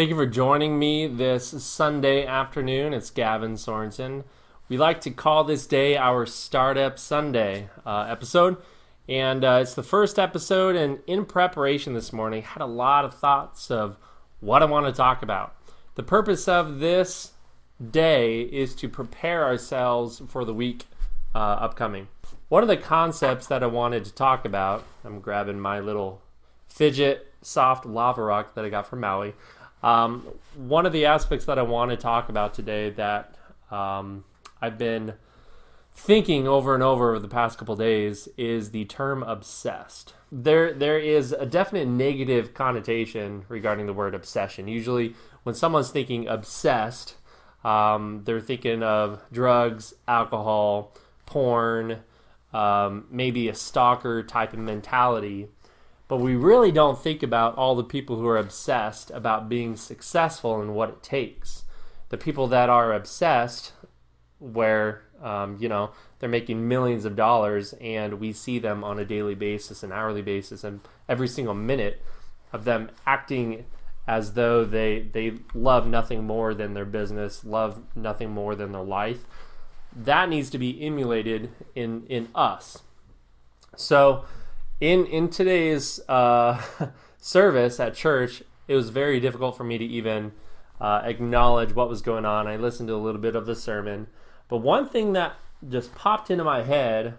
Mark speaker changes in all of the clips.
Speaker 1: Thank you for joining me this Sunday afternoon. It's Gavin Sorensen. We like to call this day our Startup Sunday uh, episode, and uh, it's the first episode. And in preparation this morning, had a lot of thoughts of what I want to talk about. The purpose of this day is to prepare ourselves for the week uh, upcoming. One of the concepts that I wanted to talk about, I'm grabbing my little fidget soft lava rock that I got from Maui. Um, one of the aspects that I want to talk about today that um, I've been thinking over and over over the past couple days is the term obsessed. There, there is a definite negative connotation regarding the word obsession. Usually, when someone's thinking obsessed, um, they're thinking of drugs, alcohol, porn, um, maybe a stalker type of mentality. But we really don't think about all the people who are obsessed about being successful and what it takes. The people that are obsessed, where, um, you know, they're making millions of dollars and we see them on a daily basis, an hourly basis, and every single minute of them acting as though they, they love nothing more than their business, love nothing more than their life. That needs to be emulated in, in us. So, in in today's uh, service at church, it was very difficult for me to even uh, acknowledge what was going on. I listened to a little bit of the sermon, but one thing that just popped into my head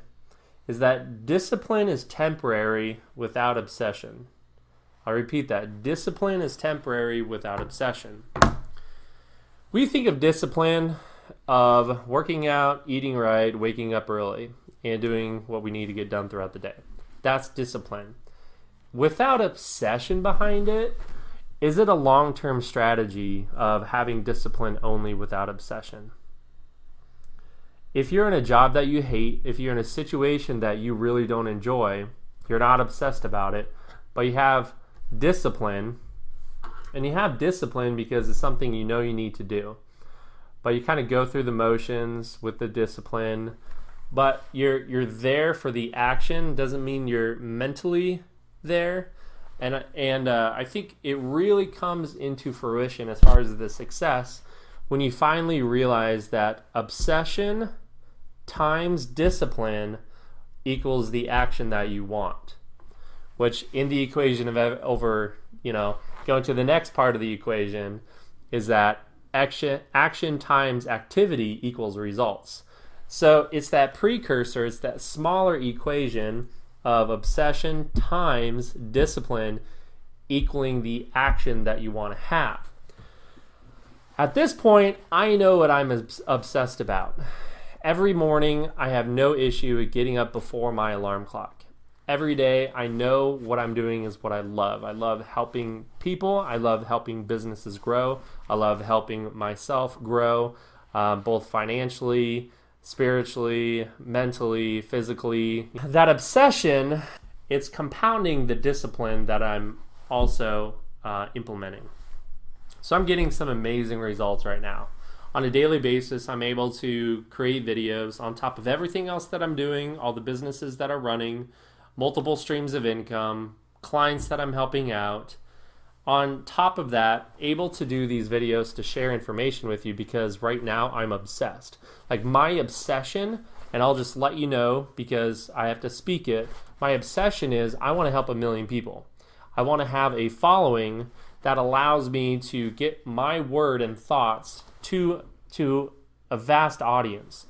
Speaker 1: is that discipline is temporary without obsession. I'll repeat that discipline is temporary without obsession. We think of discipline of working out, eating right, waking up early, and doing what we need to get done throughout the day. That's discipline. Without obsession behind it, is it a long term strategy of having discipline only without obsession? If you're in a job that you hate, if you're in a situation that you really don't enjoy, you're not obsessed about it, but you have discipline, and you have discipline because it's something you know you need to do. But you kind of go through the motions with the discipline but you're you're there for the action doesn't mean you're mentally there. And and uh, I think it really comes into fruition as far as the success when you finally realize that obsession times discipline equals the action that you want which in the equation of over you know going to the next part of the equation is that action action times activity equals results so it's that precursor, it's that smaller equation of obsession times discipline equaling the action that you want to have. At this point, I know what I'm obsessed about. Every morning, I have no issue with getting up before my alarm clock. Every day, I know what I'm doing is what I love. I love helping people. I love helping businesses grow. I love helping myself grow, um, both financially, spiritually, mentally, physically. That obsession, it's compounding the discipline that I'm also uh, implementing. So I'm getting some amazing results right now. On a daily basis, I'm able to create videos on top of everything else that I'm doing, all the businesses that are running, multiple streams of income, clients that I'm helping out on top of that, able to do these videos to share information with you because right now I'm obsessed. Like my obsession, and I'll just let you know because I have to speak it. My obsession is I want to help a million people. I want to have a following that allows me to get my word and thoughts to to a vast audience.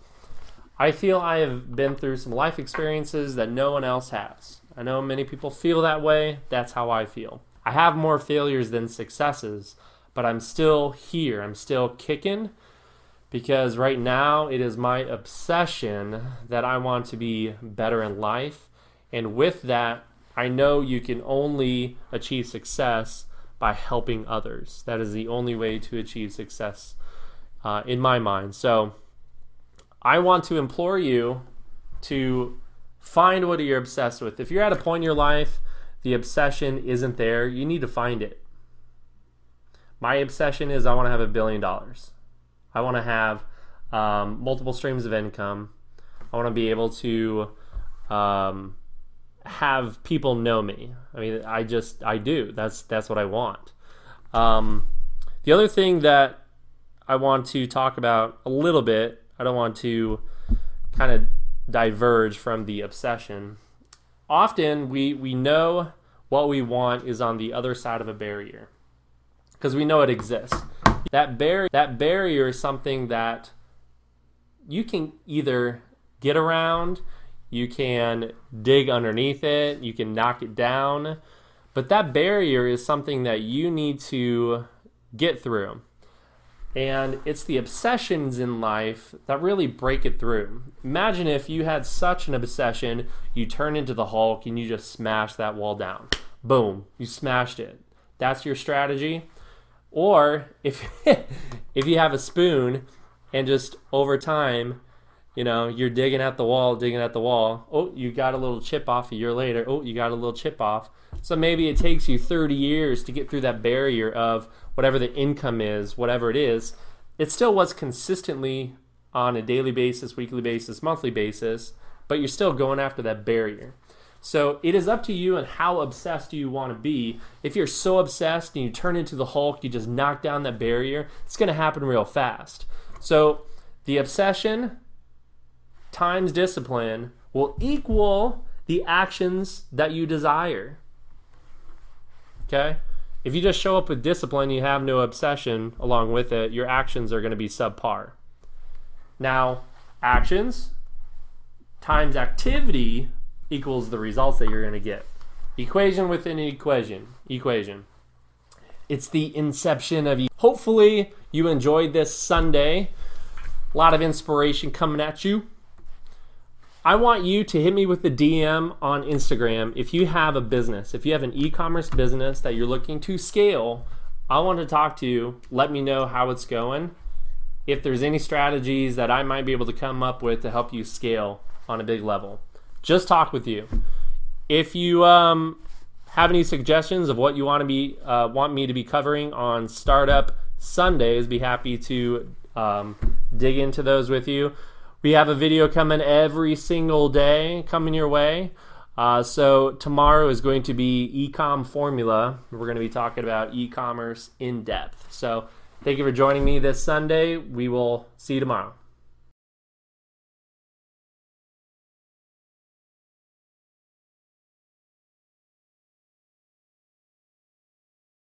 Speaker 1: I feel I have been through some life experiences that no one else has. I know many people feel that way. That's how I feel. I have more failures than successes, but I'm still here. I'm still kicking because right now it is my obsession that I want to be better in life. And with that, I know you can only achieve success by helping others. That is the only way to achieve success uh, in my mind. So I want to implore you to find what you're obsessed with. If you're at a point in your life the obsession isn't there, you need to find it. My obsession is I want to have a billion dollars. I want to have um, multiple streams of income. I want to be able to um, have people know me. I mean, I just I do. That's that's what I want. Um, The other thing that I want to talk about a little bit, I don't want to kind of diverge from the obsession. Often we, we know what we want is on the other side of a barrier because we know it exists. That, bar- that barrier is something that you can either get around, you can dig underneath it, you can knock it down, but that barrier is something that you need to get through. And it's the obsessions in life that really break it through. Imagine if you had such an obsession, you turn into the Hulk and you just smash that wall down. Boom, you smashed it. That's your strategy. Or if if you have a spoon and just over time, you know, you're digging at the wall, digging at the wall. Oh, you got a little chip off a year later. Oh, you got a little chip off. So maybe it takes you 30 years to get through that barrier of whatever the income is, whatever it is, it still was consistently on a daily basis, weekly basis, monthly basis, but you're still going after that barrier. So it is up to you and how obsessed do you want to be. If you're so obsessed and you turn into the Hulk, you just knock down that barrier, it's going to happen real fast. So the obsession times discipline will equal the actions that you desire. Okay? If you just show up with discipline, you have no obsession along with it, your actions are going to be subpar. Now, actions times activity equals the results that you're going to get. Equation within equation. Equation. It's the inception of. You. Hopefully, you enjoyed this Sunday. A lot of inspiration coming at you. I want you to hit me with the DM on Instagram if you have a business, if you have an e commerce business that you're looking to scale. I want to talk to you. Let me know how it's going. If there's any strategies that I might be able to come up with to help you scale on a big level, just talk with you. If you um, have any suggestions of what you want to be uh, want me to be covering on Startup Sundays, be happy to um, dig into those with you. We have a video coming every single day coming your way. Uh, so tomorrow is going to be ecom formula. We're going to be talking about e-commerce in depth. So thank you for joining me this Sunday. We will see you tomorrow.